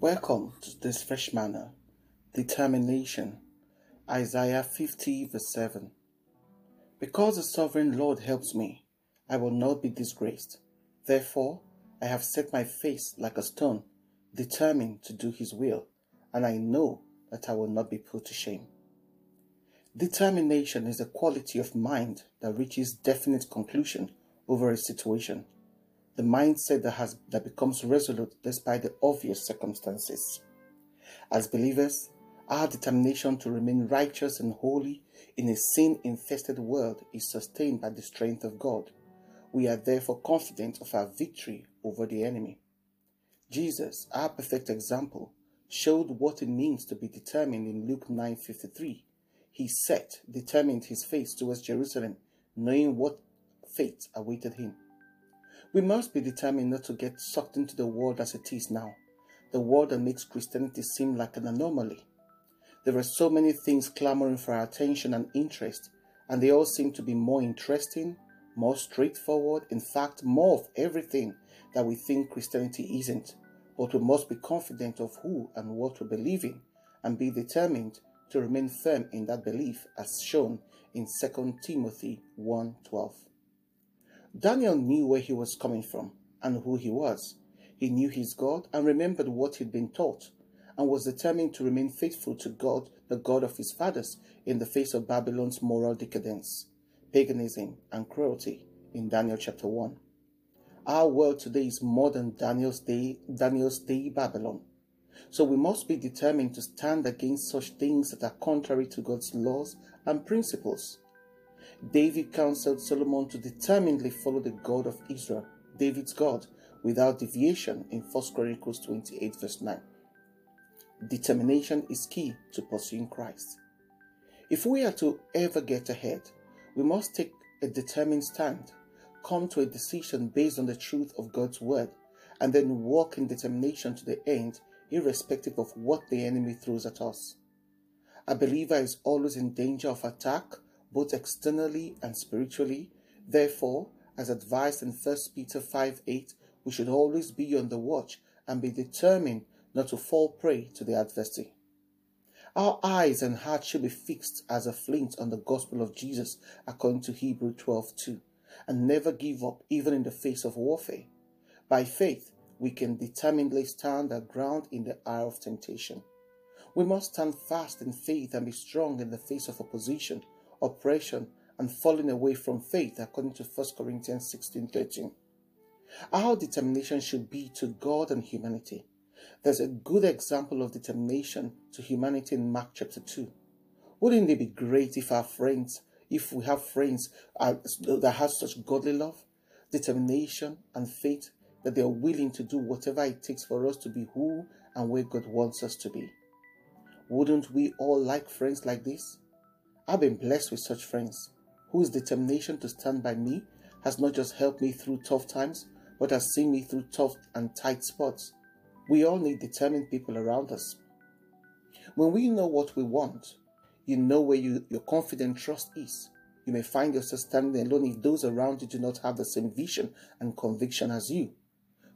Welcome to this fresh manna. Determination. Isaiah 50, verse 7. Because the sovereign Lord helps me, I will not be disgraced. Therefore, I have set my face like a stone, determined to do his will, and I know that I will not be put to shame. Determination is a quality of mind that reaches definite conclusion over a situation. The mindset that has that becomes resolute despite the obvious circumstances. As believers, our determination to remain righteous and holy in a sin infested world is sustained by the strength of God. We are therefore confident of our victory over the enemy. Jesus, our perfect example, showed what it means to be determined in Luke 9:53. He set, determined his face towards Jerusalem, knowing what fate awaited him. We must be determined not to get sucked into the world as it is now, the world that makes Christianity seem like an anomaly. There are so many things clamoring for our attention and interest, and they all seem to be more interesting, more straightforward, in fact, more of everything that we think Christianity isn't. But we must be confident of who and what we believe in, and be determined to remain firm in that belief as shown in 2 Timothy 1:12. Daniel knew where he was coming from and who he was. He knew his God and remembered what he'd been taught and was determined to remain faithful to God, the God of his fathers, in the face of Babylon's moral decadence, paganism, and cruelty in Daniel chapter 1. Our world today is more than Daniel's day, Daniel's day Babylon. So we must be determined to stand against such things that are contrary to God's laws and principles. David counseled Solomon to determinedly follow the God of Israel, David's God, without deviation in 1 Chronicles 28, verse 9. Determination is key to pursuing Christ. If we are to ever get ahead, we must take a determined stand, come to a decision based on the truth of God's word, and then walk in determination to the end, irrespective of what the enemy throws at us. A believer is always in danger of attack both externally and spiritually. Therefore, as advised in 1 Peter 5 8, we should always be on the watch and be determined not to fall prey to the adversary. Our eyes and hearts should be fixed as a flint on the gospel of Jesus, according to Hebrew 12 2, and never give up even in the face of warfare. By faith, we can determinedly stand our ground in the hour of temptation. We must stand fast in faith and be strong in the face of opposition oppression, and falling away from faith, according to 1 Corinthians 16 13. Our determination should be to God and humanity. There's a good example of determination to humanity in Mark chapter 2. Wouldn't it be great if our friends, if we have friends uh, that have such godly love, determination, and faith that they are willing to do whatever it takes for us to be who and where God wants us to be? Wouldn't we all like friends like this? I've been blessed with such friends whose determination to stand by me has not just helped me through tough times, but has seen me through tough and tight spots. We all need determined people around us. When we know what we want, you know where you, your confident trust is. You may find yourself standing alone if those around you do not have the same vision and conviction as you.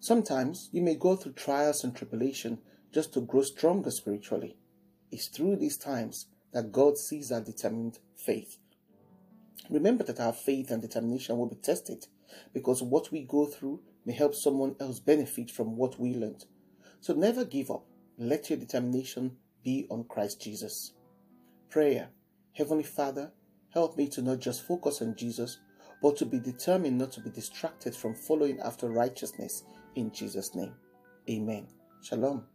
Sometimes you may go through trials and tribulation just to grow stronger spiritually. It's through these times that God sees our determined faith. Remember that our faith and determination will be tested because what we go through may help someone else benefit from what we learned. So never give up. Let your determination be on Christ Jesus. Prayer Heavenly Father, help me to not just focus on Jesus, but to be determined not to be distracted from following after righteousness in Jesus' name. Amen. Shalom.